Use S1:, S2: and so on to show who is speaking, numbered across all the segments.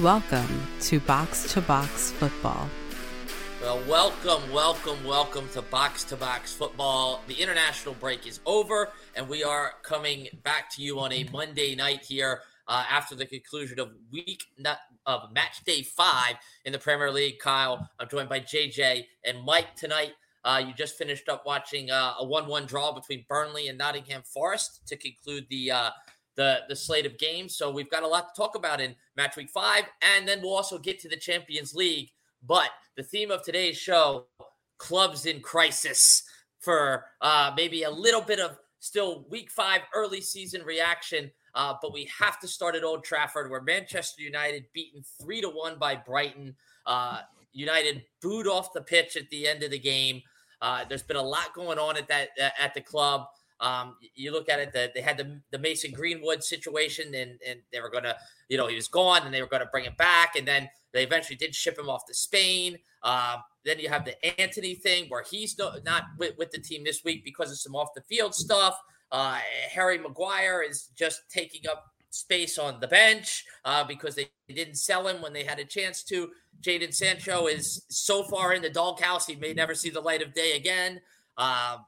S1: Welcome to Box to Box Football.
S2: Well, welcome, welcome, welcome to Box to Box Football. The international break is over, and we are coming back to you on a Monday night here uh, after the conclusion of week of match day five in the Premier League. Kyle, I'm joined by JJ and Mike tonight. Uh, you just finished up watching uh, a one-one draw between Burnley and Nottingham Forest to conclude the uh, the the slate of games. So we've got a lot to talk about in match week five, and then we'll also get to the Champions League. But the theme of today's show: clubs in crisis. For uh, maybe a little bit of still week five early season reaction. Uh, but we have to start at Old Trafford, where Manchester United beaten three to one by Brighton. Uh, United booed off the pitch at the end of the game. Uh, there's been a lot going on at that at the club. Um, you look at it that they had the, the Mason Greenwood situation, and and they were gonna, you know, he was gone, and they were gonna bring him back, and then they eventually did ship him off to Spain. Um, then you have the Antony thing where he's no, not with, with the team this week because of some off the field stuff. Uh, Harry Maguire is just taking up space on the bench uh, because they didn't sell him when they had a chance to. Jadon Sancho is so far in the doghouse, he may never see the light of day again. Uh,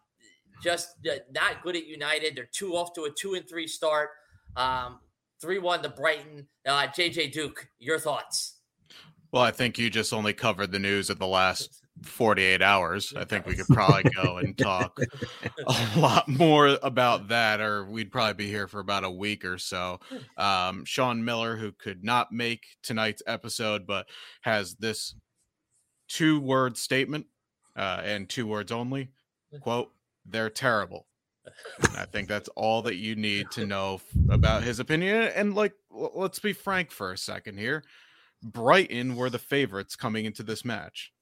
S2: just not good at United. They're two off to a two and three start. Um, 3 1 to Brighton. JJ uh, Duke, your thoughts?
S3: Well, I think you just only covered the news of the last 48 hours. I think we could probably go and talk a lot more about that, or we'd probably be here for about a week or so. Um, Sean Miller, who could not make tonight's episode, but has this two word statement uh, and two words only quote, they're terrible. I think that's all that you need to know about his opinion. And like, let's be frank for a second here. Brighton were the favorites coming into this match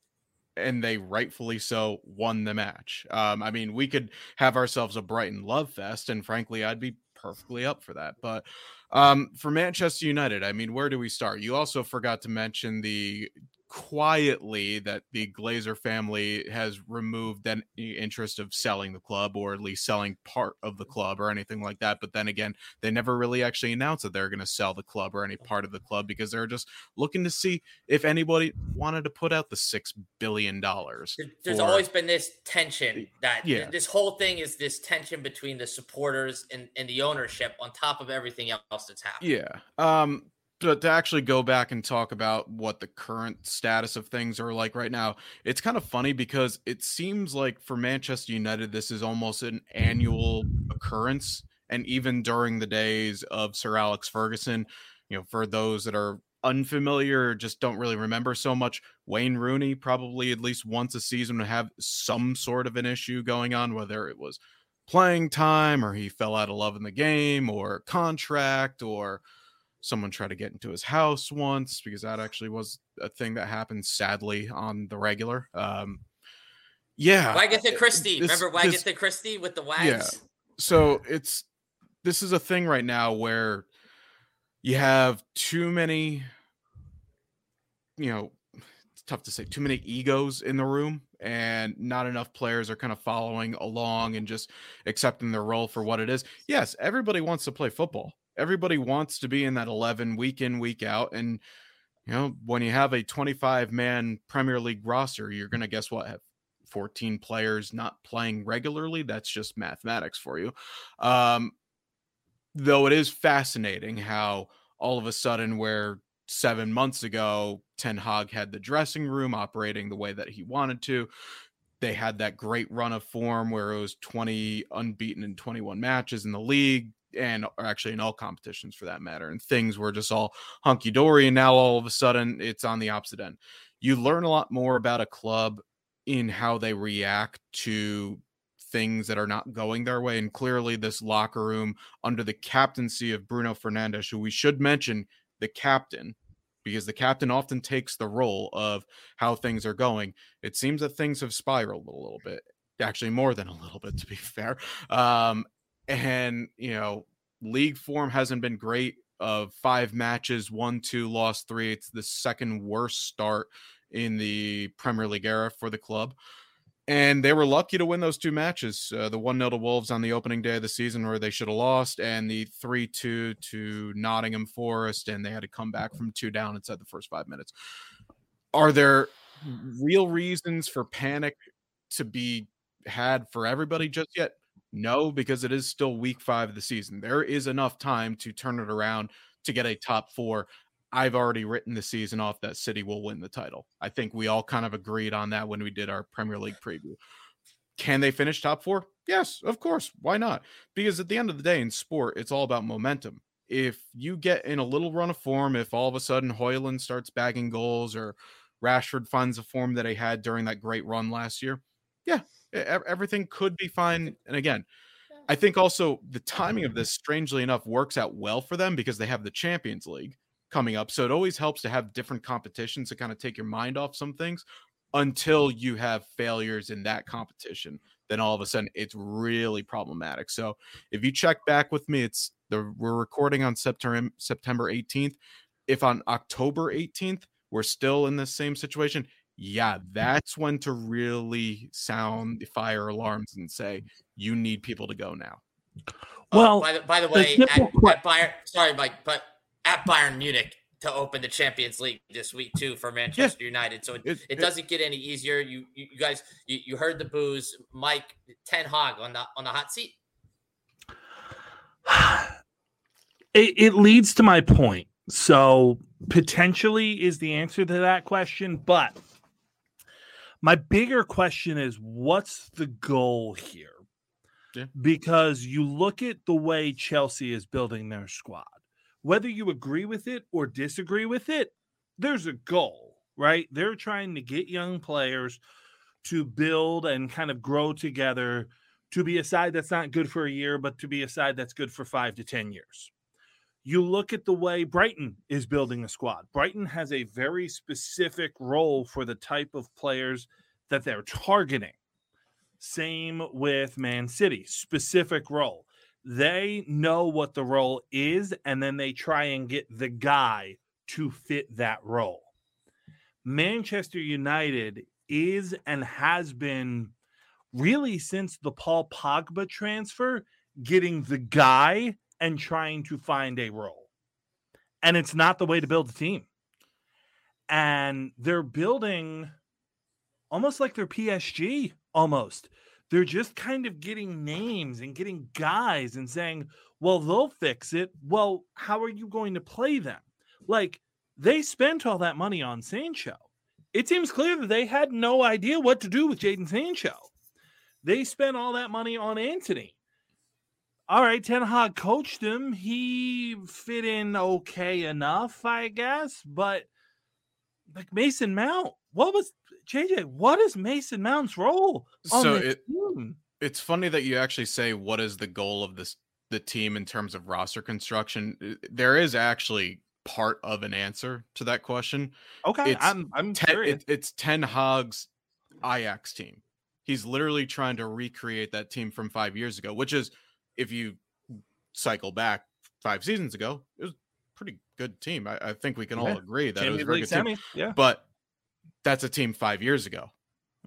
S3: and they rightfully so won the match. Um, I mean, we could have ourselves a Brighton love fest, and frankly, I'd be perfectly up for that. But um, for Manchester United, I mean, where do we start? You also forgot to mention the quietly that the Glazer family has removed any interest of selling the club or at least selling part of the club or anything like that. But then again, they never really actually announced that they're going to sell the club or any part of the club because they're just looking to see if anybody wanted to put out the six billion dollars.
S2: There's for... always been this tension that yeah. this whole thing is this tension between the supporters and, and the ownership on top of everything else that's happening.
S3: Yeah. Um, but to actually go back and talk about what the current status of things are like right now, it's kind of funny because it seems like for Manchester United, this is almost an annual occurrence. And even during the days of Sir Alex Ferguson, you know, for those that are unfamiliar, just don't really remember so much, Wayne Rooney probably at least once a season would have some sort of an issue going on, whether it was playing time or he fell out of love in the game or contract or someone tried to get into his house once because that actually was a thing that happened sadly on the regular. Um, yeah,
S2: Wagatha Christie. This, Remember Wagatha this, Christie with the wags? Yeah.
S3: So it's this is a thing right now where you have too many, you know, it's tough to say, too many egos in the room, and not enough players are kind of following along and just accepting their role for what it is. Yes, everybody wants to play football everybody wants to be in that 11 week in week out and you know when you have a 25 man premier league roster you're going to guess what? Have 14 players not playing regularly? That's just mathematics for you. Um though it is fascinating how all of a sudden where seven months ago ten hag had the dressing room operating the way that he wanted to. They had that great run of form where it was 20 unbeaten in 21 matches in the league and actually in all competitions for that matter. And things were just all hunky dory. And now all of a sudden it's on the opposite end. You learn a lot more about a club in how they react to things that are not going their way. And clearly, this locker room under the captaincy of Bruno Fernandes, who we should mention the captain, because the captain often takes the role of how things are going. It seems that things have spiraled a little bit, actually, more than a little bit, to be fair. Um, and you know league form hasn't been great of five matches one two lost three it's the second worst start in the premier league era for the club and they were lucky to win those two matches. Uh, the one 0 to Wolves on the opening day of the season, where they should have lost, and the three two to Nottingham Forest, and they had to come back from two down inside the first five minutes. Are there real reasons for panic to be had for everybody just yet? No, because it is still week five of the season. There is enough time to turn it around to get a top four. I've already written the season off that City will win the title. I think we all kind of agreed on that when we did our Premier League preview. Can they finish top four? Yes, of course. Why not? Because at the end of the day, in sport, it's all about momentum. If you get in a little run of form, if all of a sudden Højlund starts bagging goals or Rashford finds a form that he had during that great run last year, yeah, everything could be fine. And again, I think also the timing of this, strangely enough, works out well for them because they have the Champions League coming up. So it always helps to have different competitions to kind of take your mind off some things until you have failures in that competition. Then all of a sudden it's really problematic. So if you check back with me, it's the we're recording on September September 18th. If on October 18th we're still in the same situation, yeah, that's when to really sound the fire alarms and say you need people to go now.
S2: Well, uh, by, the, by the way, at, at Bayern, sorry, Mike, but at Bayern Munich to open the Champions League this week too for Manchester yeah. United. So it, it, it, doesn't get any easier. You you, you guys you, you heard the booze. Mike Ten Hag on the on the hot seat.
S4: it, it leads to my point. So potentially is the answer to that question, but my bigger question is what's the goal here? Yeah. Because you look at the way Chelsea is building their squad, whether you agree with it or disagree with it, there's a goal, right? They're trying to get young players to build and kind of grow together to be a side that's not good for a year, but to be a side that's good for five to 10 years. You look at the way Brighton is building a squad. Brighton has a very specific role for the type of players that they're targeting. Same with Man City, specific role. They know what the role is, and then they try and get the guy to fit that role. Manchester United is and has been really since the Paul Pogba transfer getting the guy and trying to find a role. And it's not the way to build a team. And they're building almost like they're PSG, almost. They're just kind of getting names and getting guys and saying, well, they'll fix it. Well, how are you going to play them? Like, they spent all that money on Sancho. It seems clear that they had no idea what to do with Jadon Sancho. They spent all that money on Antony all right, Ten Hag coached him. He fit in okay enough, I guess. But like Mason Mount, what was JJ? What is Mason Mount's role?
S3: so it, team? it's funny that you actually say what is the goal of this the team in terms of roster construction. There is actually part of an answer to that question.
S4: Okay, it's, I'm I'm ten,
S3: it, it's Ten Hag's Ajax team. He's literally trying to recreate that team from five years ago, which is if you cycle back five seasons ago, it was a pretty good team. I, I think we can all agree that Champions it was a very good semi. team. Yeah. But that's a team five years ago.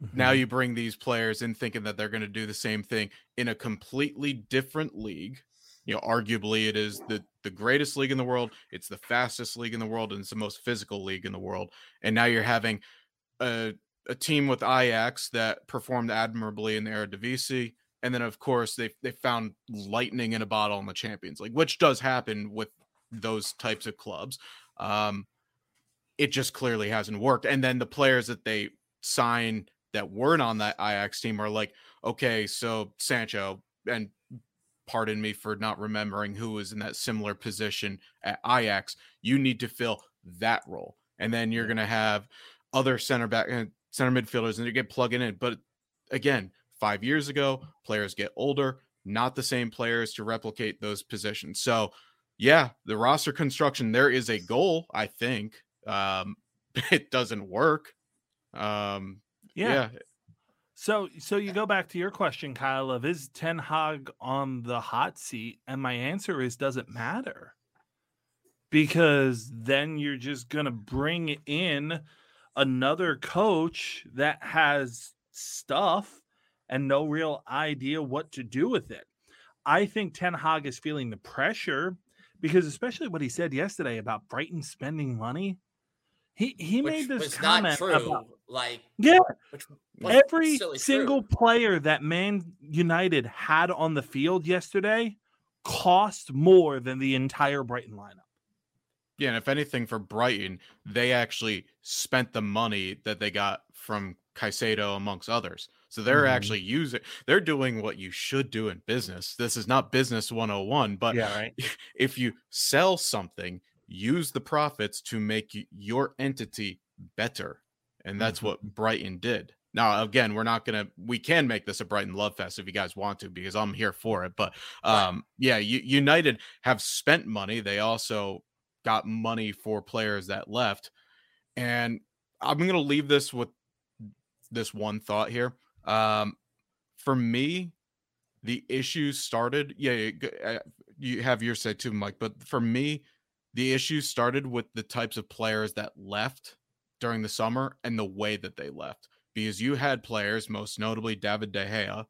S3: Mm-hmm. Now you bring these players in thinking that they're going to do the same thing in a completely different league. You know, arguably it is the the greatest league in the world. It's the fastest league in the world, and it's the most physical league in the world. And now you're having a a team with Ajax that performed admirably in the Eredivisie and then of course they they found lightning in a bottle in the Champions League, which does happen with those types of clubs. Um, it just clearly hasn't worked. And then the players that they sign that weren't on that Ajax team are like, okay, so Sancho, and pardon me for not remembering who was in that similar position at Ajax, you need to fill that role. And then you're going to have other center back and uh, center midfielders and you get plugging in. But again, five years ago. Players get older, not the same players to replicate those positions. So, yeah, the roster construction, there is a goal, I think. Um, it doesn't work. Um, yeah. yeah.
S4: So, so you go back to your question, Kyle, of is Ten Hag on the hot seat? And my answer is doesn't matter because then you're just going to bring in another coach that has stuff and no real idea what to do with it. I think Ten Hag is feeling the pressure because, especially what he said yesterday about Brighton spending money. He he
S2: Which
S4: made this
S2: was
S4: comment
S2: not true.
S4: about
S2: like
S4: yeah
S2: which wasn't
S4: every single
S2: true.
S4: player that Man United had on the field yesterday cost more than the entire Brighton lineup.
S3: Yeah, and if anything for Brighton, they actually spent the money that they got from Caicedo amongst others. So they're
S4: Mhm.
S3: actually using they're doing what you should do in business. This is not business 101, but
S4: yeah, right.
S3: if you sell something, use the profits to make your entity better. And that's
S4: Mhm.
S3: what Brighton did. Now, again, we're not gonna we can make this a Brighton love fest if you guys want to, because I'm here for it. But um, yeah, U- United have spent money. They also got money for players that left. And I'm gonna leave this with this one thought here. Um, for me, the issues started. Yeah, uh, you have your say too, Mike. But for me, the issues started with the types of players that left during the summer and the way that they left. Because you had players, most notably David De Gea,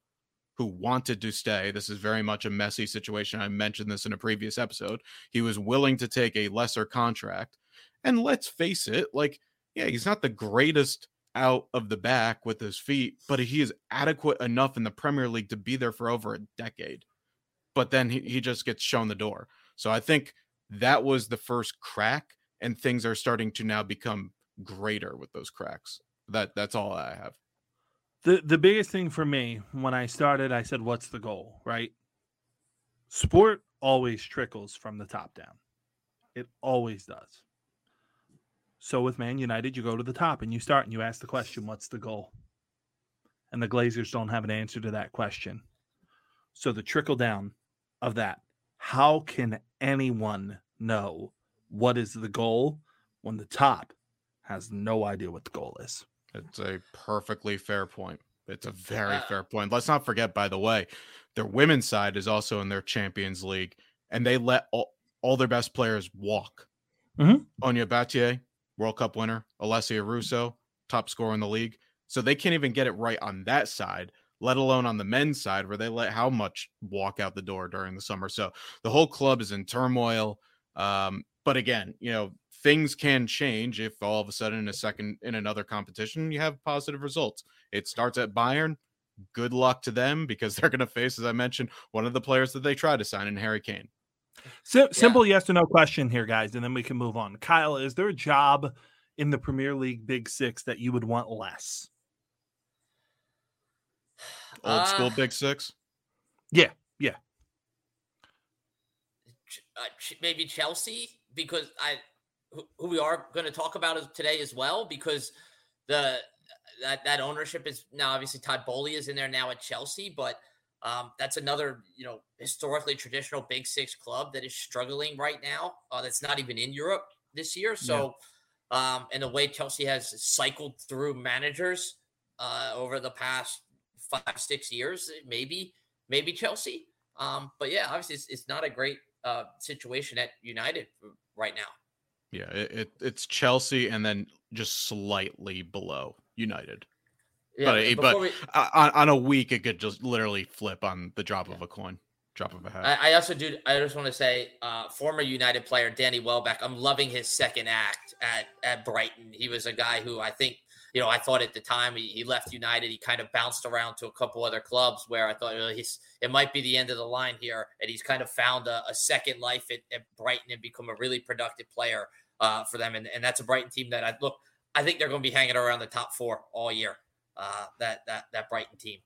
S3: who wanted to stay. This is very much a messy situation. I mentioned this in a previous episode. He was willing to take a lesser contract. And let's face it, like, yeah, he's not the greatest out of the back with his feet, but he is adequate enough in the Premier League to be there for over a decade. But then he, he just gets shown the door. So I think that was the first crack, and things are starting to now become greater with those cracks. That that's all I have.
S4: the the biggest thing for me when I started, I said, "What's the goal?" Right? Sport always trickles from the top down. It always does. So with Man United, you go to the top and you start and you ask the question, "What's the goal?" And the Glazers don't have an answer to that question. So the trickle down of that, how can anyone know what is the goal when the top has no idea what the goal is?
S3: It's a perfectly fair point. It's a very
S2: Yeah.
S3: fair point. Let's not forget, by the way, their women's side is also in their Champions League, and they let all, all their best players walk.
S4: Mhm.
S3: Ona Batlle, World Cup winner, Alessia Russo, top scorer in the league. So they can't even get it right on that side, let alone on the men's side, where they let how much walk out the door during the summer. So the whole club is in turmoil. Um, but again, you know, things can change if all of a sudden in a second in another competition you have positive results. It starts at Bayern. Good luck to them because they're going to face, as I mentioned, one of the players that they tried to sign in Harry Kane.
S4: Sim- simple yes or no question here, guys, and then we can move on. Kyle, is there a job in the Premier League Big Six that you would want less?
S3: Old school
S2: Uh,
S3: Big Six.
S4: Yeah, yeah.
S2: Uh, maybe Chelsea because I who, who we are going to talk about today as well because the that that ownership is now obviously Todd Boehly is in there now at Chelsea, but um, that's another you know historically traditional Big Six club that is struggling right now. Uh, that's not even in Europe this year. So, um, and the way Chelsea has cycled through managers uh, over the past five six years, maybe maybe Chelsea. Um, but yeah, obviously it's, it's not a great uh, situation at United right now.
S3: Yeah, it, it it's Chelsea and then just slightly below United.
S2: Yeah,
S3: But- but-
S2: we-
S3: on, on a week, it could just literally flip on the drop of a coin, drop of a hat.
S2: I, I also do. I just want to say, uh, former United player Danny Welbeck. I'm loving his second act at at Brighton. He was a guy who I think, you know, I thought at the time he, he left United, he kind of bounced around to a couple other clubs where I thought well, he's it might be the end of the line here, and he's kind of found a, a second life at, at Brighton and become a really productive player uh, for them. And, and that's a Brighton team that I look. I think they're going to be hanging around the top four all year. Uh, that that that Brighton team.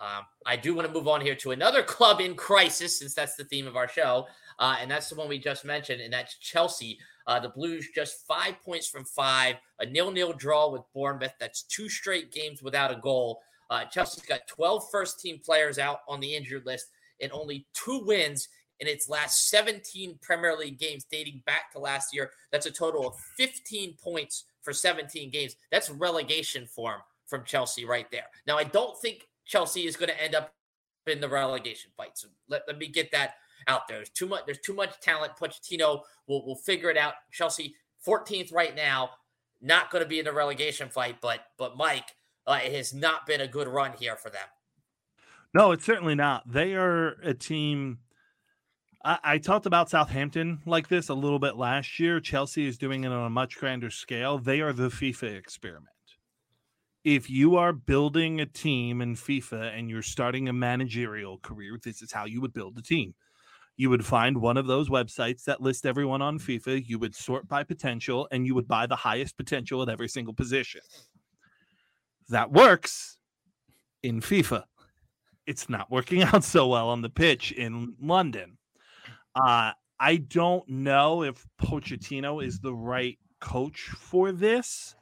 S2: Um, I do want to move on here to another club in crisis, since that's the theme of our show, uh, and that's the one we just mentioned, and that's Chelsea. Uh, the Blues just five points from five, a nil-nil draw with Bournemouth. That's two straight games without a goal. Uh, Chelsea's got 12 first-team players out on the injured list, and only two wins in its last 17 Premier League games dating back to last year. That's a total of 15 points for 17 games. That's relegation form from Chelsea right there. Now, I don't think Chelsea is going to end up in the relegation fight. So let, let me get that out there. There's too much. There's too much talent. Pochettino will will figure it out. Chelsea 14th right now, not going to be in the relegation fight. But but Mike, Uh, it has not been a good run here for them.
S4: No, it's certainly not. They are a team. I, I, talked about Southampton like this a little bit last year. Chelsea is doing it on a much grander scale. They are the FIFA experiment. If you are building a team in FIFA and you're starting a managerial career, this is how you would build a team. You would find one of those websites that list everyone on FIFA. You would sort by potential and you would buy the highest potential at every single position. That works in FIFA. It's not working out so well on the pitch in London. Uh, I don't know if Pochettino is the right coach for this,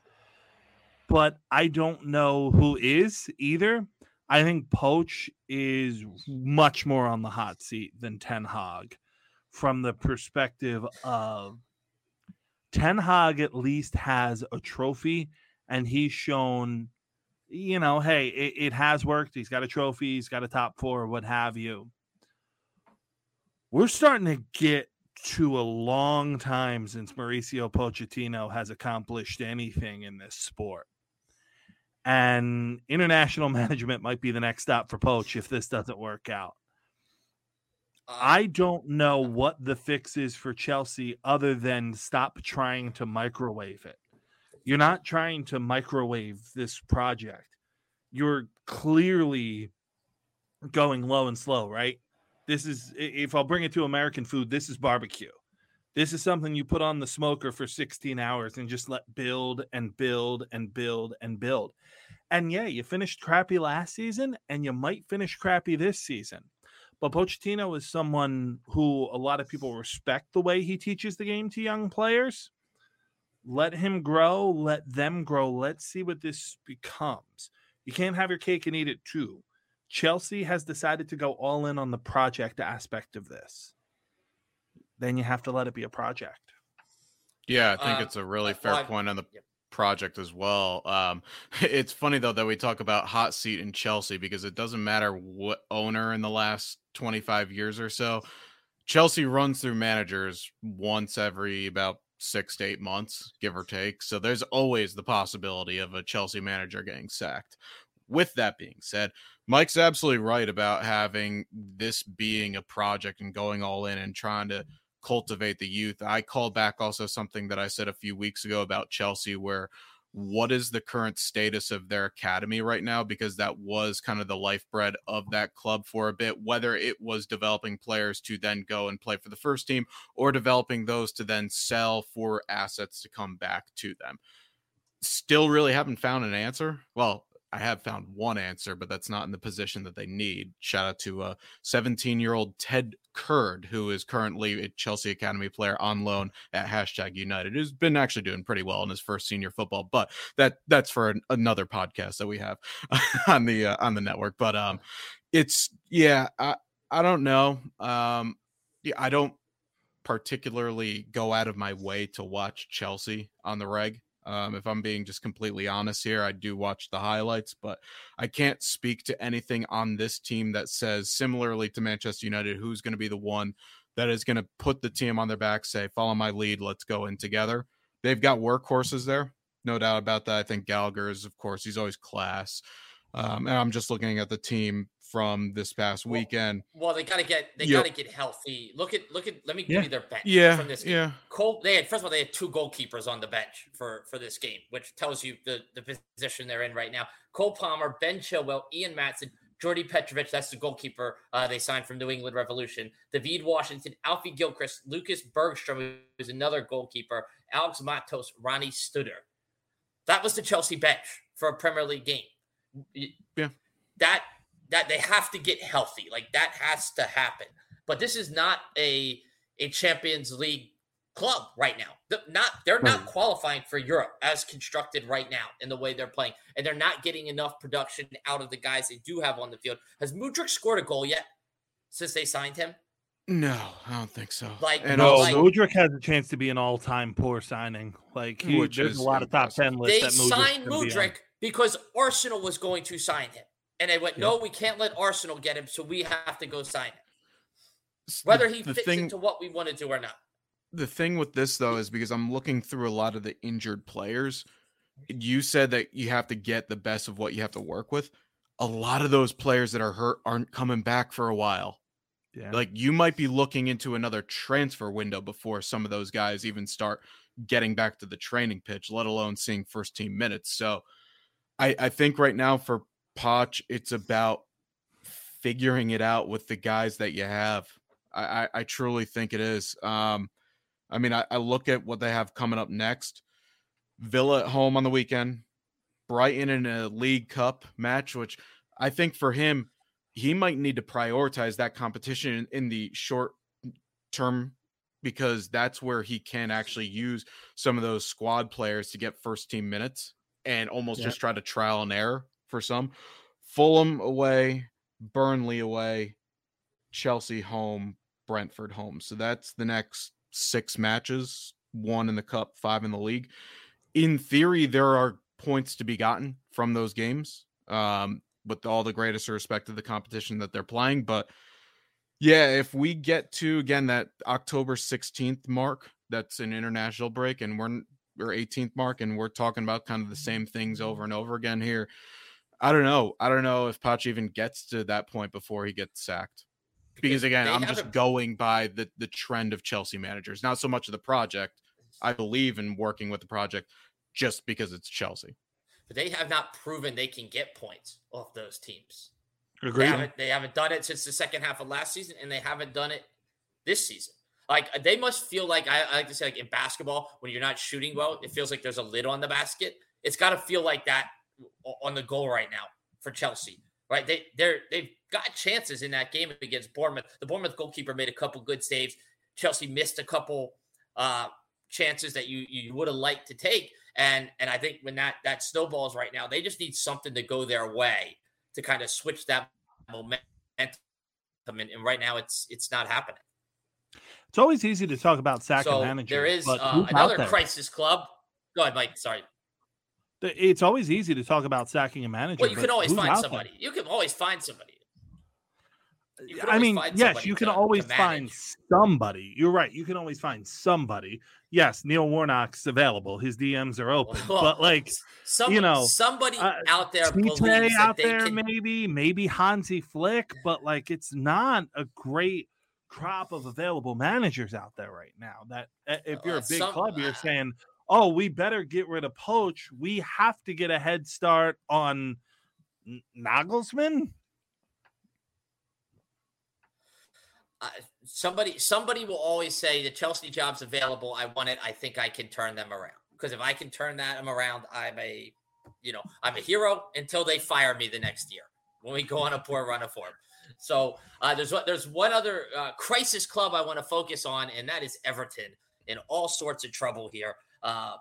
S4: but I don't know who is either. I think Poach is much more on the hot seat than Ten Hag from the perspective of Ten Hag at least has a trophy and he's shown, you know, hey, it, it has worked. He's got a trophy, he's got a top four, what have you we're starting to get to a long time since Mauricio Pochettino has accomplished anything in this sport. And international management might be the next stop for Poach if this doesn't work out. Uh, I don't know what the fix is for Chelsea other than stop trying to microwave it. You're not trying to microwave this project. You're clearly going low and slow, right? This is if I'll bring it to American food, this is barbecue. This is something you put on the smoker for 16 hours and just let build and build and build and build. And yeah, you finished crappy last season and you might finish crappy this season. But Pochettino is someone who a lot of people respect the way he teaches the game to young players. Let him grow, let them grow. Let's see what this becomes. You can't have your cake and eat it too. Chelsea has decided to go all in on the project aspect of this, then you have to let it be a project.
S3: Yeah, I think uh, it's a really fair well, point on the project as well. Um, it's funny though that we talk about hot seat in Chelsea because it doesn't matter what owner in the last 25 years or so. Chelsea runs through managers once every about six to eight months, give or take. So there's always the possibility of a Chelsea manager getting sacked. With that being said, Mike's absolutely right about having this being a project and going all in and trying to cultivate the youth. I call back also something that I said a few weeks ago about Chelsea, where what is the current status of their academy right now? Because that was kind of the lifeblood of that club for a bit, whether it was developing players to then go and play for the first team or developing those to then sell for assets to come back to them. Still really haven't found an answer. Well, I have found one answer, but that's not in the position that they need. Shout out to uh, 17 year old Ted Curd, who is currently a Chelsea Academy player on loan at hashtag United, who's been actually doing pretty well in his first senior football. But that that's for an, another podcast that we have on the uh, on the network. But um, it's yeah, I I don't know. Um, yeah, I don't particularly go out of my way to watch Chelsea on the reg. Um, if I'm being just completely honest here, I do watch the highlights, but I can't speak to anything on this team that says, similarly to Manchester United, who's going to be the one that is going to put the team on their back, say, follow my lead, let's go in together. They've got workhorses there, no doubt about that. I think Gallagher is, of course, he's always class. Um, and I'm just looking at the team from this past well, weekend.
S2: Well, they gotta get they yep. gotta get healthy. Look at look at let me yeah. give you their bench
S3: yeah.
S2: from this
S3: game. Yeah.
S2: Cole they had first of all they had two goalkeepers on the bench for for this game, which tells you the the position they're in right now. Cole Palmer, Ben Chilwell, Ian Maatsen, Jordy Petrovic, that's the goalkeeper uh, they signed from New England Revolution. David Washington, Alfie Gilchrist, Lucas Bergstrom, who's another goalkeeper, Alex Matos, Ronnie Stutter. That was the Chelsea bench for a Premier League game.
S3: Yeah.
S2: That that they have to get healthy. Like that has to happen. But this is not a a Champions League club right now. They're not they're not qualifying for Europe as constructed right now in the way they're playing, and they're not getting enough production out of the guys they do have on the field. Has Mudryk scored a goal yet since they signed him?
S3: No, I don't think so.
S2: Like,
S4: and no, like, Mudryk has a chance to be an all-time poor signing. Like, he, there's a lot of top ten lists.
S2: They signed Mudryk because Arsenal was going to sign him. And they went, no, we can't let Arsenal get him, so we have to go sign him. Whether he the fits thing, into what we want to do or not.
S3: The thing with this though is because I'm looking through a lot of the injured players. you said that you have to get the best of what you have to work with. A lot of those players that are hurt aren't coming back for a while.
S4: Yeah.
S3: Like you might be looking into another transfer window before some of those guys even start getting back to the training pitch, let alone seeing first team minutes. So I, I think right now for Poch, it's about figuring it out with the guys that you have. I, I, I truly think it is. Um, I mean, I, I look at what they have coming up next. Villa at home on the weekend, Brighton in a League Cup match, which I think for him, he might need to prioritize that competition in, the short term because that's where he can actually use some of those squad players to get first team minutes and almost
S4: Yep.
S3: just try to trial and error for some. Fulham away, Burnley away, Chelsea home, Brentford home. So that's the next six matches, one in the cup, five in the league. In theory, there are points to be gotten from those games. Um, with all the greatest respect to the competition that they're playing. But yeah, if we get to again that October 16th mark, that's an international break, and we're or 18th mark, and we're talking about kind of the same things over and over again here. I don't know. I don't know if Poch even gets to that point before he gets sacked. Because again,
S2: they
S3: I'm just
S2: a-
S3: going by the the trend of Chelsea managers, not so much of the project. I believe in working with the project just because it's Chelsea.
S2: but they have not proven they can get points off those teams. They haven't, they haven't done it since the second half of last season, and they haven't done it this season. Like they must feel like I, I like to say, like in basketball, when you're not shooting well, it feels like there's a lid on the basket. It's got to feel like that on the goal right now for Chelsea. Right? They they're they've got chances in that game against Bournemouth. The Bournemouth goalkeeper made a couple good saves. Chelsea missed a couple uh, chances that you you would have liked to take. And and I think when that that snowballs right now, they just need something to go their way to kind of switch that momentum. And, and right now, it's it's not happening.
S4: It's always easy to talk about sacking
S2: so there is uh, another crisis club. Go ahead, Mike. Sorry.
S4: It's always easy to talk about sacking a manager.
S2: Well, you can always find
S4: out there?
S2: somebody. You can always find somebody.
S4: I mean, yes, you can
S2: to- to
S4: always find somebody. You're right. You can always find somebody. Yes, Neil Warnock's available. His DMs are open.
S2: Well,
S4: but like
S2: Some,
S4: you know,
S2: somebody
S4: uh,
S2: out there
S4: Tite out there,
S2: can.
S4: maybe, maybe Hansi Flick, but like it's not a great crop of available managers out there right now. That uh, if you're a big
S2: some-
S4: club, you're saying, "Oh, we better get rid of Poach. We have to get a head start on Nagelsmann."
S2: uh, somebody somebody will always say the Chelsea job's available. I want it. I think I can turn them around. Because if I can turn that around, I'm a you know I'm a hero until they fire me the next year when we go on a poor run of form. So uh, there's there's one other uh, crisis club I want to focus on, and that is Everton in all sorts of trouble here. Uh,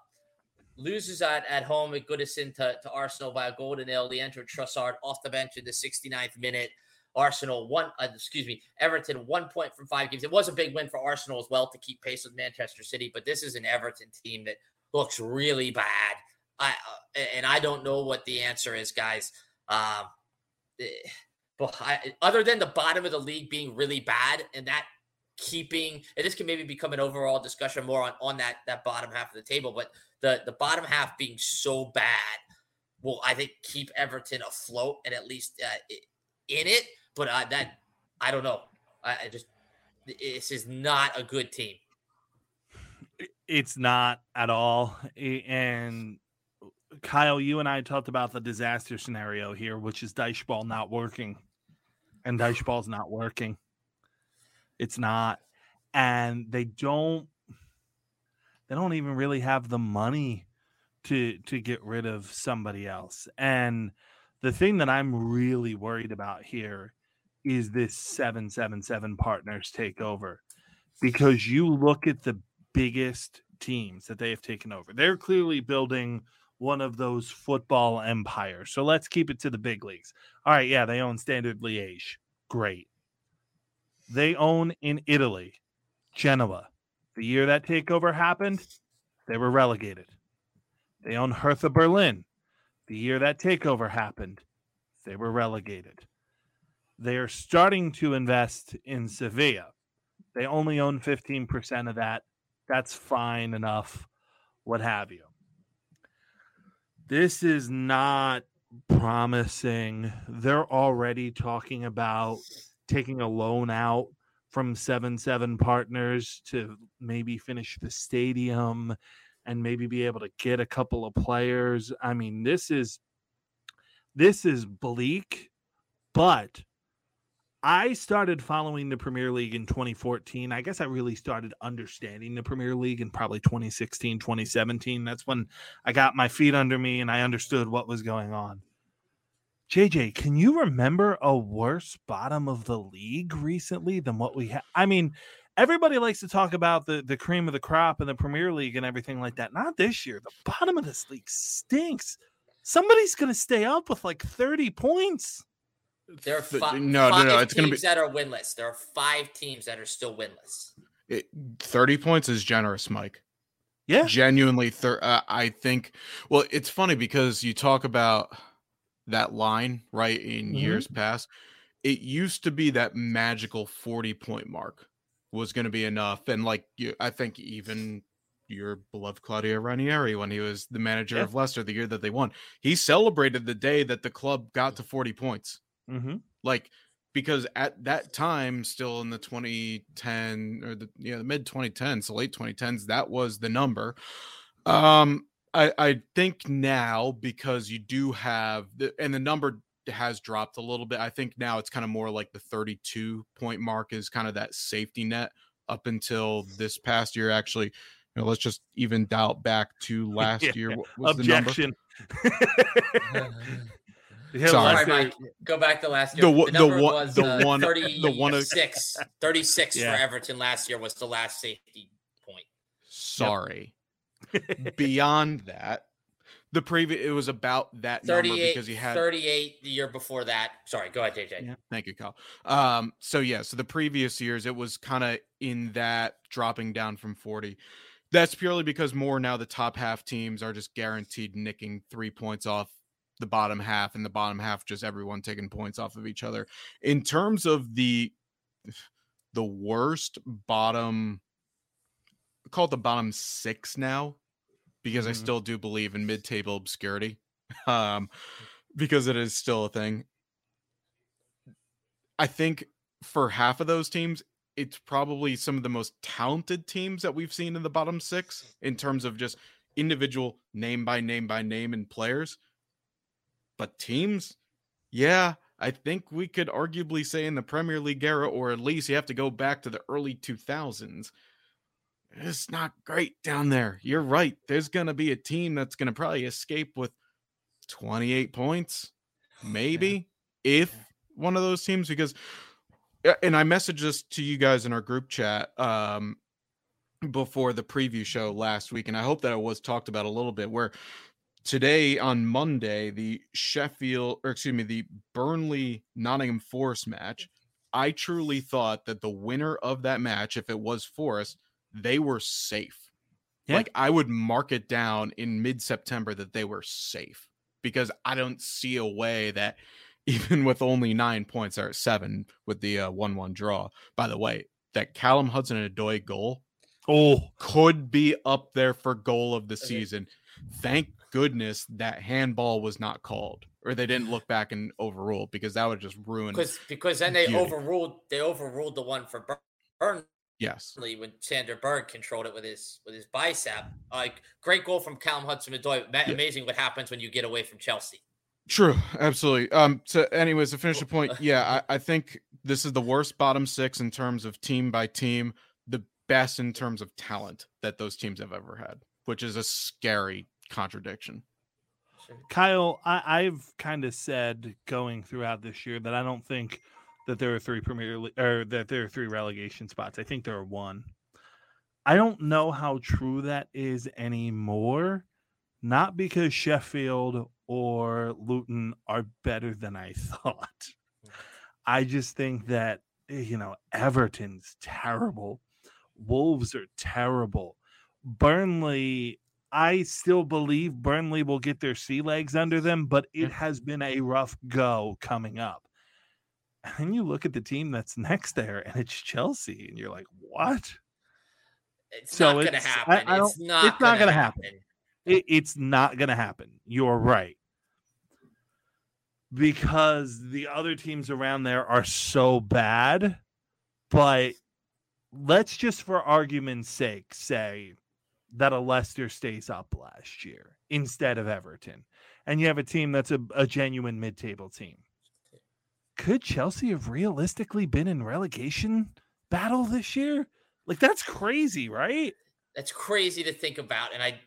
S2: loses at, at home at Goodison to, to Arsenal by a goal to. Leandro Trossard off the bench in the 69th minute. Arsenal one, uh, excuse me, Everton one point from five games. It was a big win for Arsenal as well to keep pace with Manchester City, but this is an Everton team that looks really bad. I uh, and I don't know what the answer is, guys. Um, eh, but I, other than the bottom of the league being really bad and that keeping, and this can maybe become an overall discussion more on on that that bottom half of the table, but the the bottom half being so bad will I think keep Everton afloat and at least uh, in it. But uh, that I don't know. I, I just this is not a good team.
S4: It's not at all. And Kyle, you and I talked about the disaster scenario here, which is Dycheball not working. And Dycheball's not working. It's not. And they don't they don't even really have the money to to get rid of somebody else. And the thing that I'm really worried about here is this 777 partners takeover because you look at the biggest teams that they have taken over. They're clearly building one of those football empires. So let's keep it to the big leagues. All right, yeah, they own Standard Liège. Great. They own in Italy, Genoa. The year that takeover happened, they were relegated. They own Hertha Berlin. The year that takeover happened, they were relegated. They are starting to invest in Sevilla. They only own 15% of that. That's fine enough, what have you. This is not promising. They're already talking about taking a loan out from 7 7 partners to maybe finish the stadium and maybe be able to get a couple of players. I mean, this is this is bleak, but I started following the Premier League in 2014. I guess I really started understanding the Premier League in probably 2016, 2017. That's when I got my feet under me and I understood what was going on. JJ, can you remember a worse bottom of the league recently than what we had? I mean, everybody likes to talk about the, the cream of the crop in the Premier League and everything like that. Not this year. The bottom of this league stinks. Somebody's going to stay up with like 30 points.
S2: There are fi-
S3: no,
S2: five
S3: no, no. It's going to
S2: teams
S3: be
S2: that are winless. There are five teams that are still winless.
S3: it, 30 points is generous, Mike.
S4: Yeah.
S3: Genuinely, thir- uh, I think. Well, it's funny because you talk about that line right in
S4: Mhm.
S3: years past. It used to be that magical 40 point mark was going to be enough, and like you, I think even your beloved Claudio Ranieri when he was the manager
S4: Yeah.
S3: of Leicester the year that they won, he celebrated the day that the club got to 40 points.
S4: Mm-hmm.
S3: like because at that time still in the 2010 or the yeah the mid 2010s the late 2010s that was the number um i i think now because you do have the and the number has dropped a little bit i think now it's kind of more like the 32 point mark is kind of that safety net up until this past year actually you know, let's just even dial back to last
S4: Yeah.
S3: year what was the number
S4: Objection. Yeah,
S3: Sorry.
S2: Sorry, Mike. Go back to last year.
S3: The one- the
S2: number
S3: one-
S2: was
S3: the
S2: uh,
S3: one- the
S2: 36,
S3: one of-
S2: 36
S4: Yeah.
S2: for Everton last year was the last safety point.
S3: sorry beyond that the previous it was about that number
S2: 38,
S3: because you had
S2: 38 the year before that. Sorry, go ahead, JJ.
S3: Yeah, thank you, Kyle. Um, so yeah, so the previous years it was kind of in that dropping down from 40. That's purely because more now the top half teams are just guaranteed nicking three points off the bottom half, and the bottom half just everyone taking points off of each other. In terms of the the worst bottom call it the bottom six now, because I
S4: Mhm.
S3: still do believe in mid-table obscurity. Um, because it is still a thing. I think for half of those teams, it's probably some of the most talented teams that we've seen in the bottom six in terms of just individual name by name by name and players. But teams, yeah, I think we could arguably say in the Premier League era, or at least you have to go back to the early 2000s. It's not great down there. You're right. There's going to be a team that's going to probably escape with 28 points, maybe, if one of those teams, because, and I messaged this to you guys in our group chat um, before the preview show last week, and I hope that it was talked about a little bit. Where today on Monday, the Sheffield, or excuse me, the Burnley Nottingham Forest match, I truly thought that the winner of that match, if it was Forest, they were safe.
S4: Yeah.
S3: Like I would mark it down in mid September that they were safe because I don't see a way that even with only nine points or seven with the uh, one one draw. By the way, that Callum Hudson Odoi goal
S4: Oh,
S3: could be up there for goal of the
S2: Okay.
S3: season. Thank goodness that handball was not called or they didn't look back and overrule because that would just ruin.
S2: Because because then they
S3: Beauty.
S2: overruled they overruled the one for Bur- Burnley
S3: Yes.
S2: when Sander Berge controlled it with his with his bicep. Like great goal from Callum Hudson Odoi. Ma-
S3: Yeah.
S2: Amazing what happens when you get away from Chelsea.
S3: True, absolutely. Um, so anyways, to finish the point, yeah, I, I think this is the worst bottom six in terms of team by team, the best in terms of talent that those teams have ever had, which is a scary contradiction.
S4: Kyle, I, I've kind of said going throughout this year that I don't think that there are three Premier Le- or that there are three relegation spots. I think there are one. I don't know how true that is anymore. Not because Sheffield or Luton are better than I thought. I just think that you know Everton's terrible. Wolves are terrible. Burnley I still believe Burnley will get their sea legs under them, but it mm. has been a rough go coming up. And then you look at the team that's next there, and it's Chelsea, and you're like, what?
S2: It's
S4: So
S2: not going to
S4: it's- I-
S2: happen.
S4: I
S2: it's
S4: don't- it's not
S2: going
S4: gonna
S2: to
S4: happen. It, it's not going to happen. you're right. Because the other teams around there are so bad. But let's just, for argument's sake, say that a Leicester stays up last year instead of Everton. And you have a team that's a, a genuine mid table team. Could Chelsea have realistically been in relegation battle this year? Like, that's crazy, right?
S2: That's crazy to think about. And I,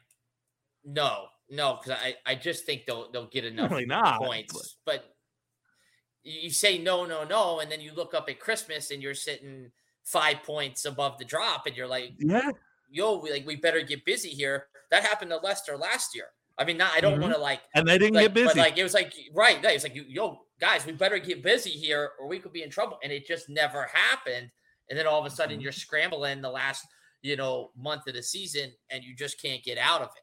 S2: no, no, because I, I just think they'll they'll get enough
S4: Really not,
S2: points. But you say no, no, no, and then you look up at Christmas and you're sitting five points above the drop, and you're like,
S4: Yeah.
S2: yo, we, like we better get busy here. That happened to Leicester last year. I mean, not I don't
S4: Mhm.
S2: want to like,
S4: And they didn't
S2: like,
S4: get busy.
S2: but like it was like right, it's like yo guys, we better get busy here, or we could be in trouble. And it just never happened. And then all of a sudden,
S4: Mhm.
S2: you're scrambling the last you know month of the season, and you just can't get out of it.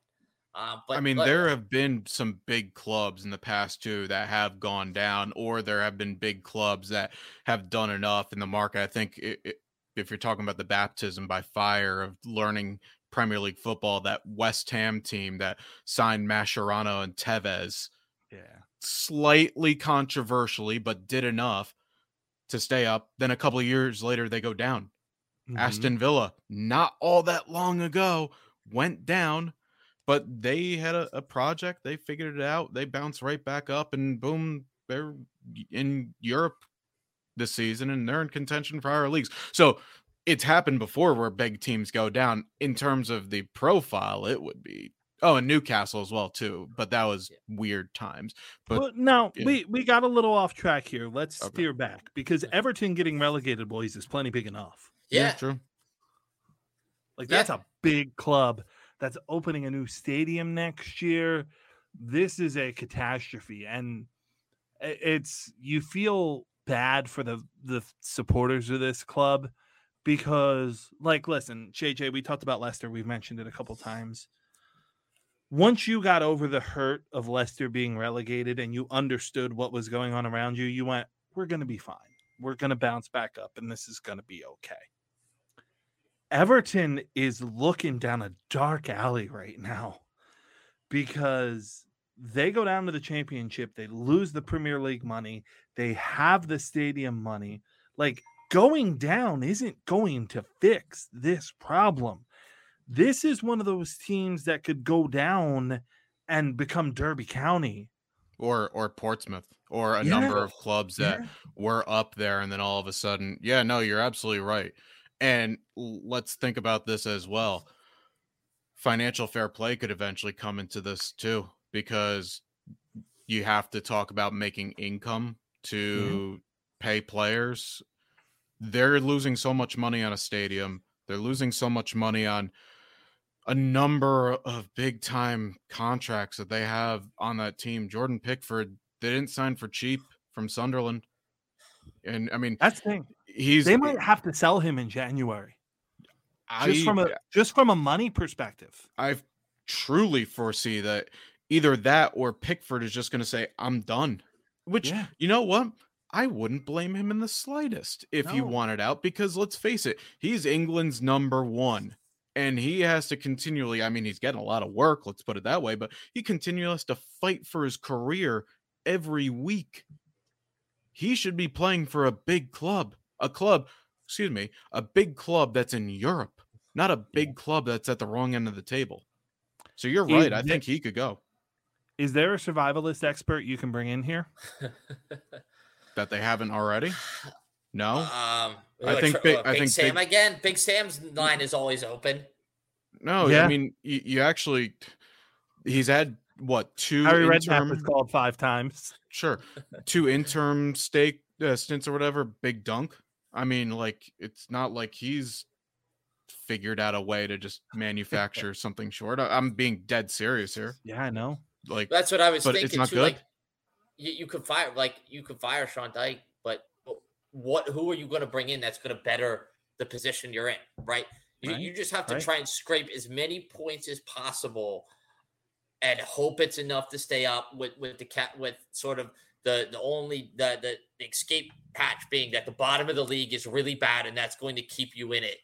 S2: Um, but
S3: I mean,
S2: look,
S3: there have been some big clubs in the past too that have gone down, or there have been big clubs that have done enough in the market. I think i i if you're talking about the baptism by fire of learning Premier League football, that West Ham team that signed Mascherano and Tevez
S4: yeah.
S3: Slightly controversially, but did enough to stay up. Then a couple of years later, they go down.
S4: Mhm.
S3: Aston Villa, not all that long ago, went down, but they had a, a project. They figured it out. They bounced right back up, and boom, they're in Europe this season, and they're in contention for higher leagues. So it's happened before where big teams go down. In terms of the profile, it would be oh, and Newcastle as well too. But that was
S2: Yeah.
S3: weird times. But
S4: Well, now
S3: yeah.
S4: we we got a little off track here. Let's
S3: Okay.
S4: steer back because Everton getting relegated, boys, is plenty big enough.
S2: yeah,
S3: true.
S4: Like
S2: Yeah.
S4: that's a big club that's opening a new stadium next year. This is a catastrophe, and it's you feel bad for the the supporters of this club because, like, listen, JJ, we talked about Leicester. We've mentioned it a couple times. Once you got over the hurt of Leicester being relegated and you understood what was going on around you, you went, "We're going to be fine. We're going to bounce back up, and this is going to be okay." Everton is looking down a dark alley right now because they go down to the championship, they lose the Premier League money, they have the stadium money. Like going down isn't going to fix this problem. This is one of those teams that could go down and become Derby County.
S3: Or or Portsmouth, or a
S4: Yeah.
S3: number of clubs that we're up there and then all of a sudden yeah no you're absolutely right. And let's think about this as well. Financial fair play could eventually come into this too because you have to talk about making income to pay players. They're losing so much money on a stadium. They're losing so much money on a number of big time contracts that they have on that team jordan pickford they didn't sign for cheap from sunderland and i mean
S4: That's the thing.
S3: he's
S4: They might have to sell him in January.
S3: I,
S4: Just from a just from a money perspective.
S3: I truly foresee that either that or Pickford is just going to say, I'm done. Which,
S4: Yeah.
S3: you know what? I wouldn't blame him in the slightest if he
S4: No.
S3: wanted out because let's face it, he's England's number one. And he has to continually, I mean, he's getting a lot of work, let's put it that way, but he continually has to fight for his career every week. He should be playing for a big club, a club, excuse me, a big club that's in Europe, not a big club that's at the wrong end of the table. So you're
S4: Is
S3: right. I
S4: that-
S3: think he could go.
S4: Is there a survivalist expert you can bring in here?
S3: That they haven't already. No,
S2: Um,
S3: I
S2: what,
S3: think
S2: tr-
S3: Big- I
S2: Big
S3: think
S2: Sam
S3: Big-
S2: again. Big Sam's line is always open.
S3: no.
S4: Yeah.
S3: I mean, you, you actually, he's had what two
S4: Harry Redknapp
S3: interim,
S4: was called five times.
S3: sure, two interim stake uh, stints or whatever. Big Dunc. I mean, like it's not like he's figured out a way to just manufacture something short. I, I'm being dead serious here.
S4: Yeah, I know.
S3: Like,
S2: That's what I was
S3: But it's
S2: thinking
S3: not
S2: too.
S3: good?
S2: Like, you, you could fire, like you could fire Sean Dyche, but what? Who are you going to bring in that's going to better the position you're in? Right. You,
S4: Right,
S2: you just have to
S4: right.
S2: try and scrape as many points as possible, and hope it's enough to stay up with with the cat with sort of the the only the the escape patch being that the bottom of the league is really bad, and that's going to keep you in it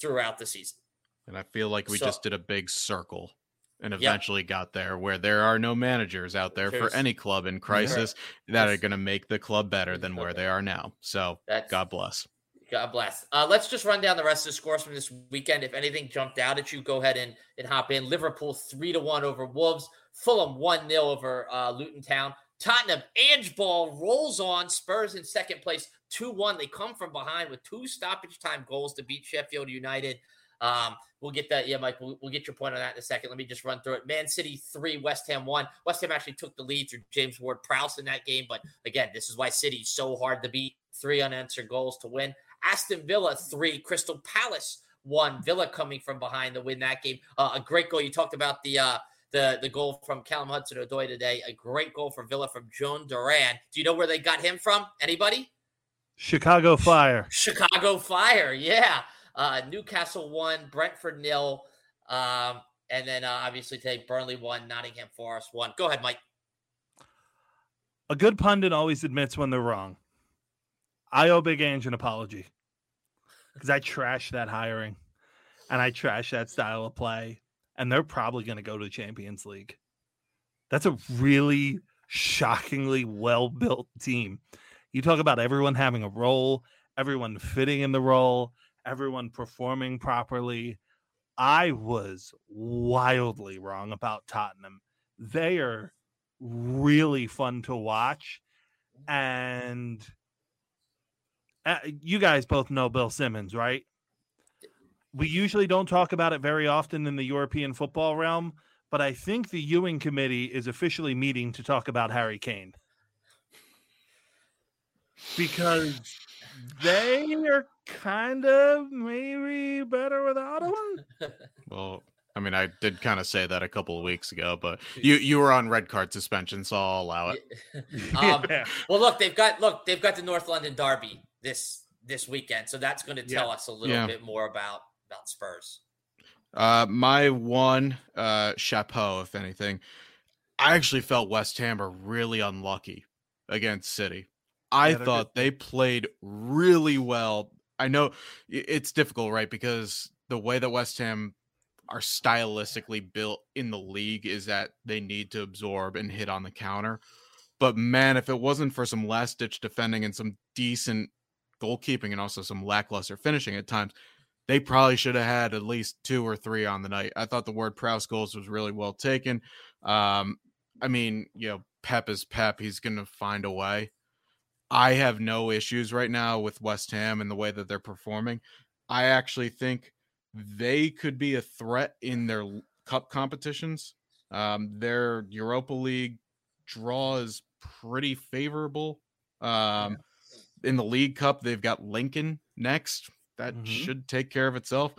S2: throughout the season.
S3: and I feel like we
S2: So-
S3: just did a big circle. And
S2: Yep.
S3: eventually got there where there are no managers out there for any club in crisis that are going to make the club better than where they are now. So
S2: That's
S3: God bless.
S2: God bless. Uh, let's just run down the rest of the scores from this weekend. If anything jumped out at you, go ahead and, and hop in. Liverpool three to one over Wolves. Fulham one 0 over uh, Luton Town. Tottenham Ange Ball rolls on. Spurs in second place two one. They come from behind with two stoppage time goals to beat Sheffield United. Um, we'll get that. Yeah, Mike, we'll, we'll get your point on that in a second. Let me just run through it. Man City three, West Ham one. West Ham actually took the lead through James Ward Prowse in that game. But again, this is why City's so hard to beat. Three unanswered goals to win. Aston Villa three, Crystal Palace one. Villa coming from behind to win that game. Uh, a great goal. You talked about the uh, the the goal from Callum Hudson Odoi today. A great goal for Villa from Jhon Duran. Do you know where they got him from? Anybody?
S4: Chicago Fire.
S2: Chicago Fire. Yeah. Uh, Newcastle one, Brentford nil, um, and then uh, obviously today Burnley one, Nottingham Forest one. Go ahead, Mike.
S4: A good pundit always admits when they're wrong. I owe Big Ange an apology because I trashed that hiring and I trashed that style of play, and they're probably going to go to the Champions League. That's a really shockingly well built team. You talk about everyone having a role, everyone fitting in the role, everyone performing properly. I was wildly wrong about Tottenham. They are really fun to watch. And uh, you guys both know Bill Simmons, right? We usually don't talk about it very often in the European football realm, but I think the Ewing committee is officially meeting to talk about Harry Kane. Because they are kind of maybe better without him.
S3: Well, I mean, I did kind of say that a couple of weeks ago, but you you were on red card suspension, so I'll allow it.
S2: Um,
S4: Yeah.
S2: Well, look, they've got look, they've got the North London Derby this this weekend, so that's going to tell us a little
S3: Yeah.
S2: bit more about about Spurs.
S3: Uh, my one uh, chapeau, if anything, I actually felt West Ham are really unlucky against City. I
S4: Yeah,
S3: thought they played really well. I know it's difficult, right? Because the way that West Ham are stylistically built in the league is that they need to absorb and hit on the counter. But man, if it wasn't for some last ditch defending and some decent goalkeeping and also some lackluster finishing at times, they probably should have had at least two or three on the night. I thought the Ward Prowse goals was really well taken. Um, I mean, you know, Pep is Pep. He's going to find a way. I have no issues right now with West Ham and the way that they're performing. I actually think they could be a threat in their cup competitions. Um, their Europa League draw is pretty favorable. Um, In the League Cup, they've got Lincoln next. That
S4: Mhm.
S3: should take care of itself.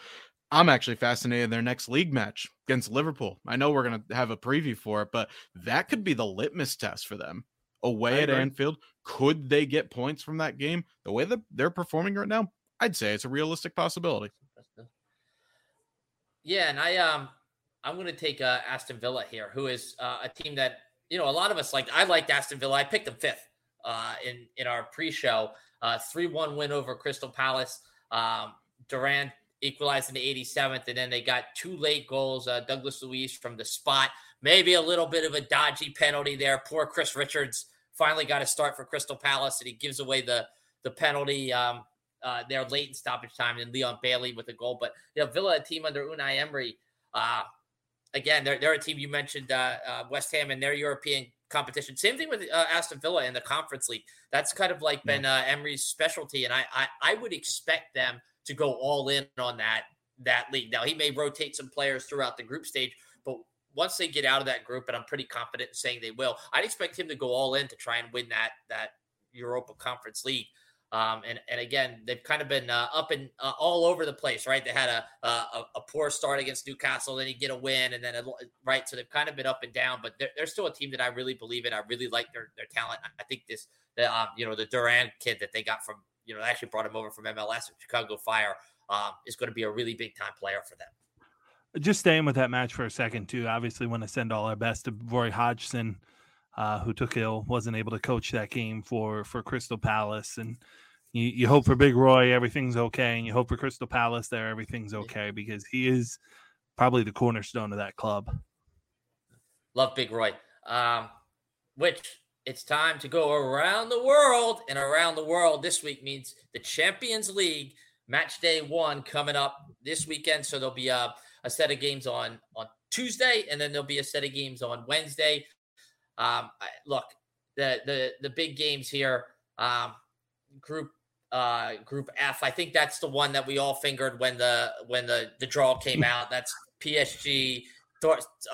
S3: I'm actually fascinated in their next league match against Liverpool. I know we're going to have a preview for it, but that could be the litmus test for them. Away at. Anfield, could they get points from that game? The way that they're performing right now, I'd say it's a realistic possibility.
S2: Yeah, and I um I'm going to take uh, Aston Villa here, who is uh, a team that you know a lot of us like. I liked Aston Villa. I picked them fifth uh, in in our pre-show. Three one win over Crystal Palace. Um, Duran equalized in the 87th, and then they got two late goals. Uh, Douglas Luiz from the spot, maybe a little bit of a dodgy penalty there. Poor Chris Richards finally got a start for Crystal Palace, and he gives away the the penalty. Um, uh, they're late in stoppage time, and Leon Bailey with a goal. But you know, Villa, a team under Unai Emery, uh, again, they're, they're a team you mentioned, uh, uh, West Ham and their European competition. Same thing with uh, Aston Villa in the Conference League. That's kind of like been uh, Emery's specialty, and I, I I would expect them to go all in on that that league. Now he may rotate some players throughout the group stage, but once they get out of that group, and I'm pretty confident in saying they will, I'd expect him to go all in to try and win that that Europa Conference League. Um, and and again, they've kind of been uh, up and uh, all over the place, right? They had a, a a poor start against Newcastle, then you get a win, and then a, right. So they've kind of been up and down, but they're, they're still a team that I really believe in. I really like their their talent. I think this, the um, you know, the Duran kid that they got from you know, actually brought him over from MLS, Chicago Fire, um, is going to be a really big time player for them.
S4: Just staying with that match for a second too. Obviously, want to send all our best to Roy Hodgson, uh, who took ill, wasn't able to coach that game for for Crystal Palace, and you, you hope for Big Roy everything's okay, and you hope for Crystal Palace there everything's okay because he is probably the cornerstone of that club.
S2: Love Big Roy. Um, which it's time to go around the world, and around the world this week means the Champions League match day one coming up this weekend. So there'll be a, a set of games on on Tuesday, and then there'll be a set of games on Wednesday. Um, I, look, the the the big games here. Um, group uh group F. I think that's the one that we all fingered when the when the the draw came out. That's PSG.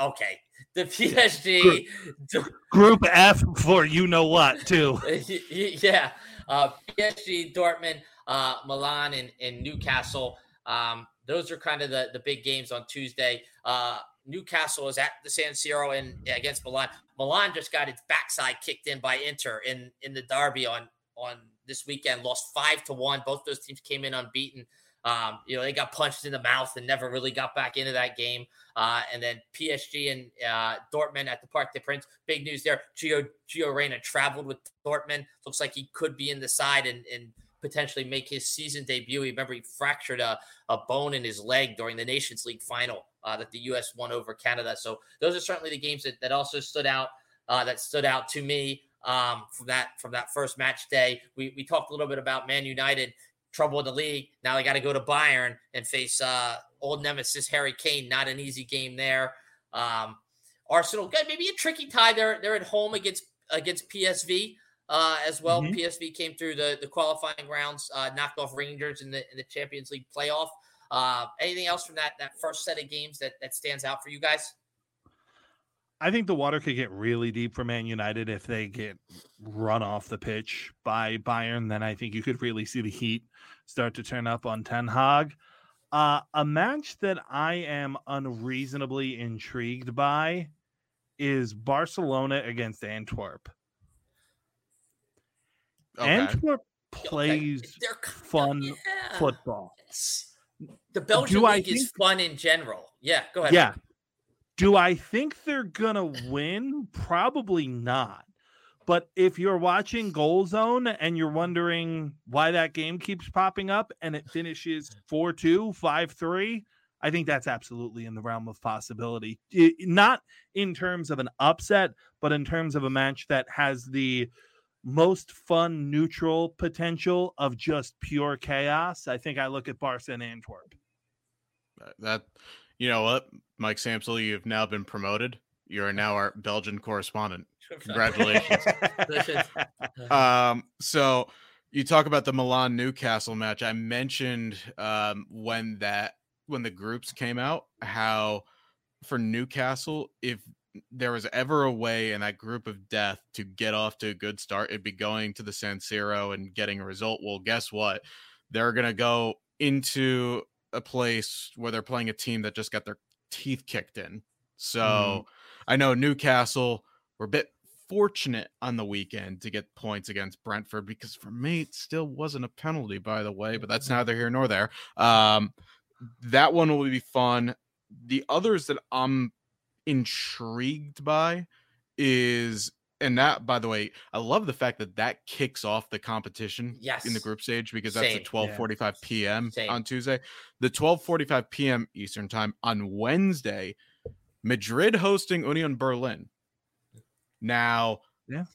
S2: Okay, the PSG
S4: group, group F for you know what too.
S2: yeah, uh, PSG, Dortmund, uh, Milan, and, and Newcastle. Um, those are kind of the the big games on Tuesday. Uh, Newcastle is at the San Siro and against Milan. Milan just got its backside kicked in by Inter in in the derby on on this weekend. Lost five to one. Both those teams came in unbeaten. Um, you know, they got punched in the mouth and never really got back into that game. Uh, and then PSG and uh, Dortmund at the Parc des Princes. Big news there. Gio Gio Reyna traveled with Dortmund. Looks like he could be in the side and, and potentially make his season debut. Remember, he fractured a, a bone in his leg during the Nations League final uh, that the U.S. won over Canada. So those are certainly the games that, that also stood out. Uh, that stood out to me um, from that from that first match day. We we talked a little bit about Man United trouble in the league. Now they got to go to Bayern and face uh, old nemesis Harry Kane. Not an easy game there. Um, Arsenal, maybe a tricky tie. They're they're at home against against PSV uh, as well. Mm-hmm. PSV came through the the qualifying rounds, uh, knocked off Rangers in the in the Champions League playoff. Uh, anything else from that that first set of games that that stands out for you guys?
S4: I think the water could get really deep for Man United if they get run off the pitch by Bayern. Then I think you could really see the heat start to turn up on Ten Hag. Uh, a match that I am unreasonably intrigued by is Barcelona against Antwerp. Okay. Antwerp plays okay. fun yeah. football.
S2: The Belgian Do league think, is fun in general. Yeah, go ahead.
S4: Yeah. Do I think they're gonna win? Probably not. But if you're watching Goal Zone and you're wondering why that game keeps popping up and it finishes 4 2, 5 3, I think that's absolutely in the realm of possibility. It, not in terms of an upset, but in terms of a match that has the most fun neutral potential of just pure chaos. I think I look at Barca and Antwerp.
S3: That, you know what, Mike Samsel, you've now been promoted. You are now our Belgian correspondent. Congratulations. um, so you talk about the Milan Newcastle match. I mentioned um, when that when the groups came out how for Newcastle, if there was ever a way in that group of death to get off to a good start, it'd be going to the San Siro and getting a result. Well, guess what? They're gonna go into a place where they're playing a team that just got their teeth kicked in. So mm. I know Newcastle were a bit fortunate on the weekend to get points against Brentford because for me it still wasn't a penalty, by the way, but that's mm-hmm. neither here nor there. Um, that one will be fun. The others that I'm intrigued by is and that by the way i love the fact that that kicks off the competition
S2: yes.
S3: in the group stage because that's Same. at 12:45 yeah. p.m. Same. on Tuesday the 12:45 p.m. eastern time on Wednesday Madrid hosting Union Berlin now
S4: yeah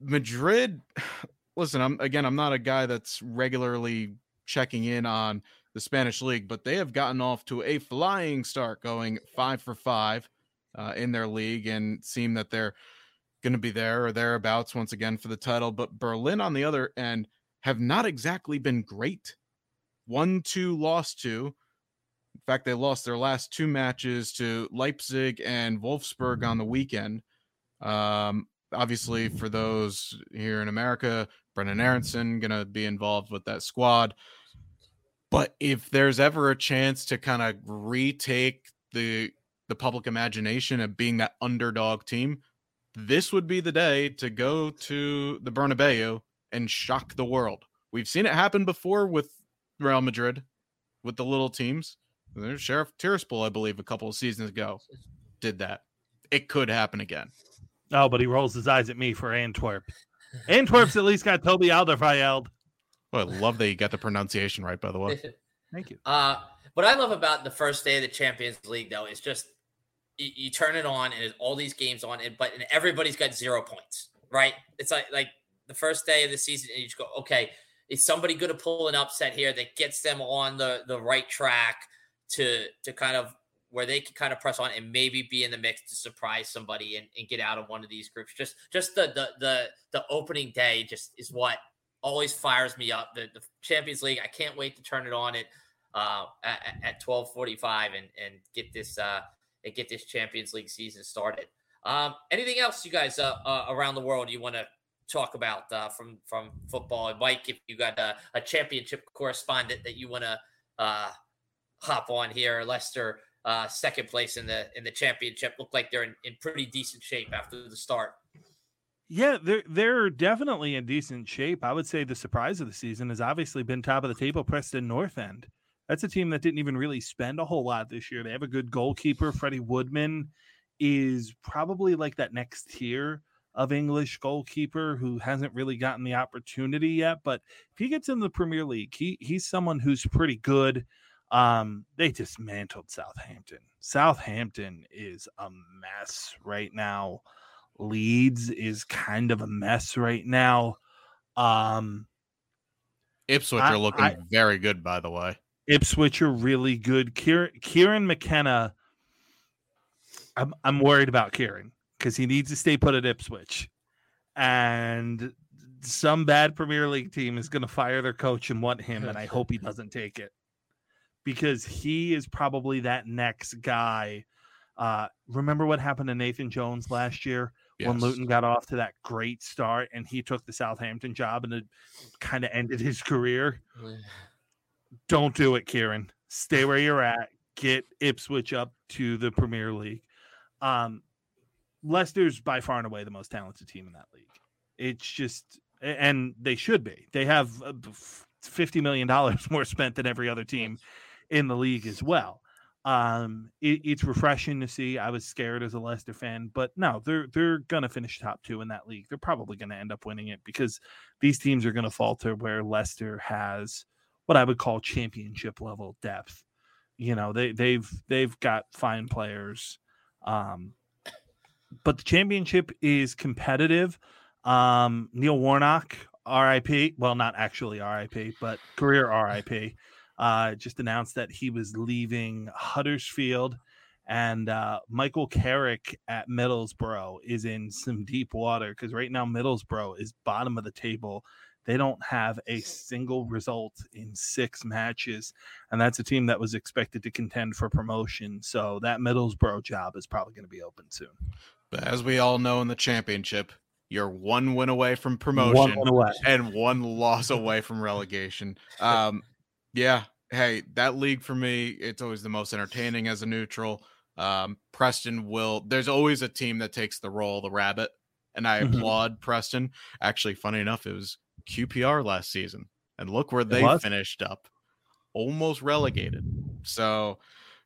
S3: Madrid listen I'm again I'm not a guy that's regularly checking in on the Spanish league but they have gotten off to a flying start going 5 for 5 uh, in their league and seem that they're going to be there or thereabouts once again for the title. But Berlin, on the other end, have not exactly been great. One, two, lost two. In fact, they lost their last two matches to Leipzig and Wolfsburg on the weekend. Um, obviously, for those here in America, Brenden Aaronson going to be involved with that squad. But if there's ever a chance to kind of retake the the public imagination of being that underdog team, this would be the day to go to the Bernabeu and shock the world. We've seen it happen before with Real Madrid, with the little teams. There's Sheriff Tiraspol, I believe, a couple of seasons ago, did that. It could happen again.
S4: Oh, but he rolls his eyes at me for Antwerp. Antwerp's at least got Toby Alderweireld.
S3: Well, I love that you got the pronunciation right, by the way.
S4: Thank you.
S2: Uh, what I love about the first day of the Champions League, though, is just you, you turn it on and all these games on, and but and everybody's got zero points, right? It's like like the first day of the season, and you just go, okay, is somebody going to pull an upset here that gets them on the the right track to to kind of where they can kind of press on and maybe be in the mix to surprise somebody and, and get out of one of these groups. Just just the the the the opening day just is what always fires me up. The, the Champions League, I can't wait to turn it on at uh, at, at twelve forty five and and get this uh and get this Champions League season started. Um, anything else you guys uh, uh, around the world you want to talk about uh, from from football? And Mike, if you got a, a championship correspondent that you want to uh, hop on here, Leicester uh, second place in the in the championship look like they're in, in pretty decent shape after the start.
S4: Yeah, they're they're definitely in decent shape. I would say the surprise of the season has obviously been top of the table Preston North End. That's a team that didn't even really spend a whole lot this year. They have a good goalkeeper. Freddie Woodman is probably like that next tier of English goalkeeper who hasn't really gotten the opportunity yet. But if he gets in the Premier League, he he's someone who's pretty good. Um, they dismantled Southampton. Southampton is a mess right now. Leeds is kind of a mess right now. Um,
S3: Ipswich I, are looking I, very good, by the way.
S4: Ipswich are really good. Kieran, Kieran McKenna, I'm I'm worried about Kieran because he needs to stay put at Ipswich, and some bad Premier League team is going to fire their coach and want him, and I hope he doesn't take it because he is probably that next guy. Uh, remember what happened to Nathan Jones last year yes. when Luton got off to that great start and he took the Southampton job and it kind of ended his career? Don't do it, Kieran. Stay where you're at. Get Ipswich up to the Premier League. Um, Leicester's by far and away the most talented team in that league. It's just, and they should be. They have uh, fifty million dollars more spent than every other team in the league as well. Um, it, it's refreshing to see. I was scared as a Leicester fan, but no, they're they're gonna finish top two in that league. They're probably gonna end up winning it because these teams are gonna falter where Leicester has what I would call championship level depth. You know, they they've they've got fine players. Um, but the championship is competitive. Um, Neil Warnock, RIP. Well, not actually RIP, but career RIP uh, just announced that he was leaving Huddersfield. And uh, Michael Carrick at Middlesbrough is in some deep water because right now Middlesbrough is bottom of the table. They don't have a single result in six matches, and that's a team that was expected to contend for promotion. So that Middlesbrough job is probably going to be open soon.
S3: But as we all know in the championship, you're one win away from promotion one away. and one loss away from relegation. Um, yeah. Hey, that league for me, it's always the most entertaining as a neutral. Um, Preston will, there's always a team that takes the role, the rabbit. And I mm-hmm. applaud Preston. Actually, funny enough, it was QPR last season. And look where they finished up almost relegated. So,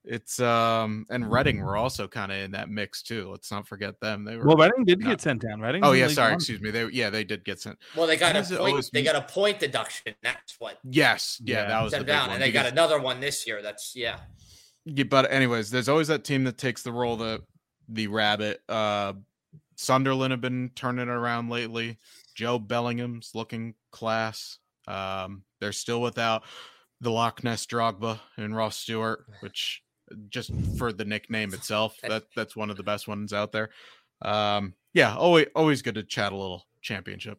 S3: it's um and Reading were also kind of in that mix too. Let's not forget them. They were
S4: well. Reading did not, get sent down. Reading.
S3: Oh yeah, sorry. One. Excuse me. They yeah they did get sent.
S2: Well, they got a point. Always, they got a point deduction. That's what.
S3: Yes. Yeah. yeah. That was sent
S2: down, and they got another one this year. That's yeah.
S3: Yeah, but anyways, there's always that team that takes the role the the rabbit. Uh Sunderland have been turning it around lately. Jobe Bellingham's looking class. Um, they're still without the Loch Ness Drogba and Ross Stewart, which just for the nickname itself. That that's one of the best ones out there. Um, yeah, always always good to chat a little championship.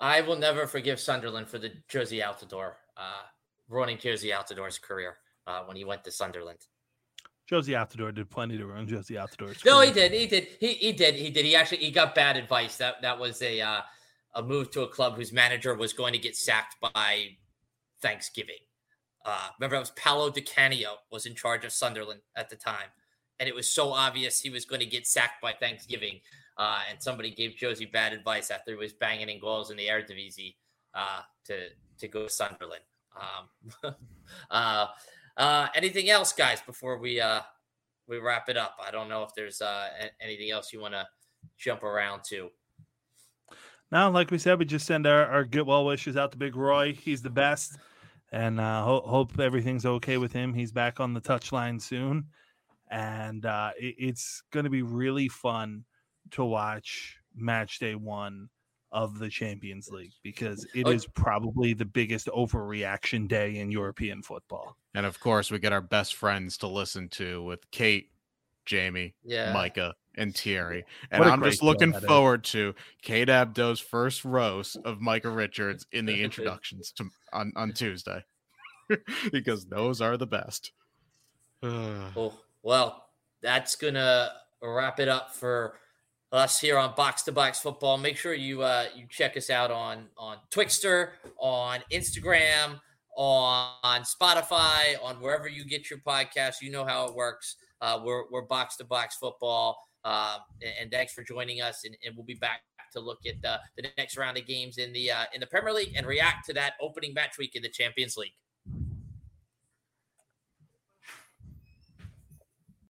S2: I will never forgive Sunderland for the Jozy Altidore, uh, ruining Jozy Altidore's career uh, when he went to Sunderland.
S4: Jozy Altidore did plenty to ruin Jozy Altidore's.
S2: No, he did. He did. He, he did. He did. He actually he got bad advice. That that was a uh, a move to a club whose manager was going to get sacked by Thanksgiving. Uh, remember, it was Paolo Di Canio was in charge of Sunderland at the time, and it was so obvious he was going to get sacked by Thanksgiving. Uh, and somebody gave Jozy bad advice after he was banging in goals in the Eredivisie uh, to to go to Sunderland. Um, uh, uh, anything else, guys? Before we uh, we wrap it up, I don't know if there's uh, anything else you want to jump around to.
S4: No, like we said, we just send our, our good well wishes out to Big Roy. He's the best and uh, ho- hope everything's okay with him. He's back on the touchline soon, and uh, it, it's going to be really fun to watch match day one of the Champions League because it
S2: Oh.
S4: probably the biggest overreaction day in European football.
S3: And of course, we get our best friends to listen to with Kate, Jamie,
S2: Yeah.
S3: Micah, and Thierry. And
S4: What a
S3: I'm just looking
S4: that is.
S3: forward to Kate Abdo's first roast of Micah Richards in the introductions to on, on Tuesday. because those are the best. Ugh.
S2: Cool. Well, that's gonna wrap it up for us here on Box to Box Football. Make sure you uh, you check us out on on Twixter, on Instagram, on Spotify, on wherever you get your podcast. You know how it works. Uh, we're we're Box to Box Football. Um, and, and thanks for joining us. And, and we'll be back to look at the, the next round of games in the uh, in the Premier League and react to that opening match week in the Champions League.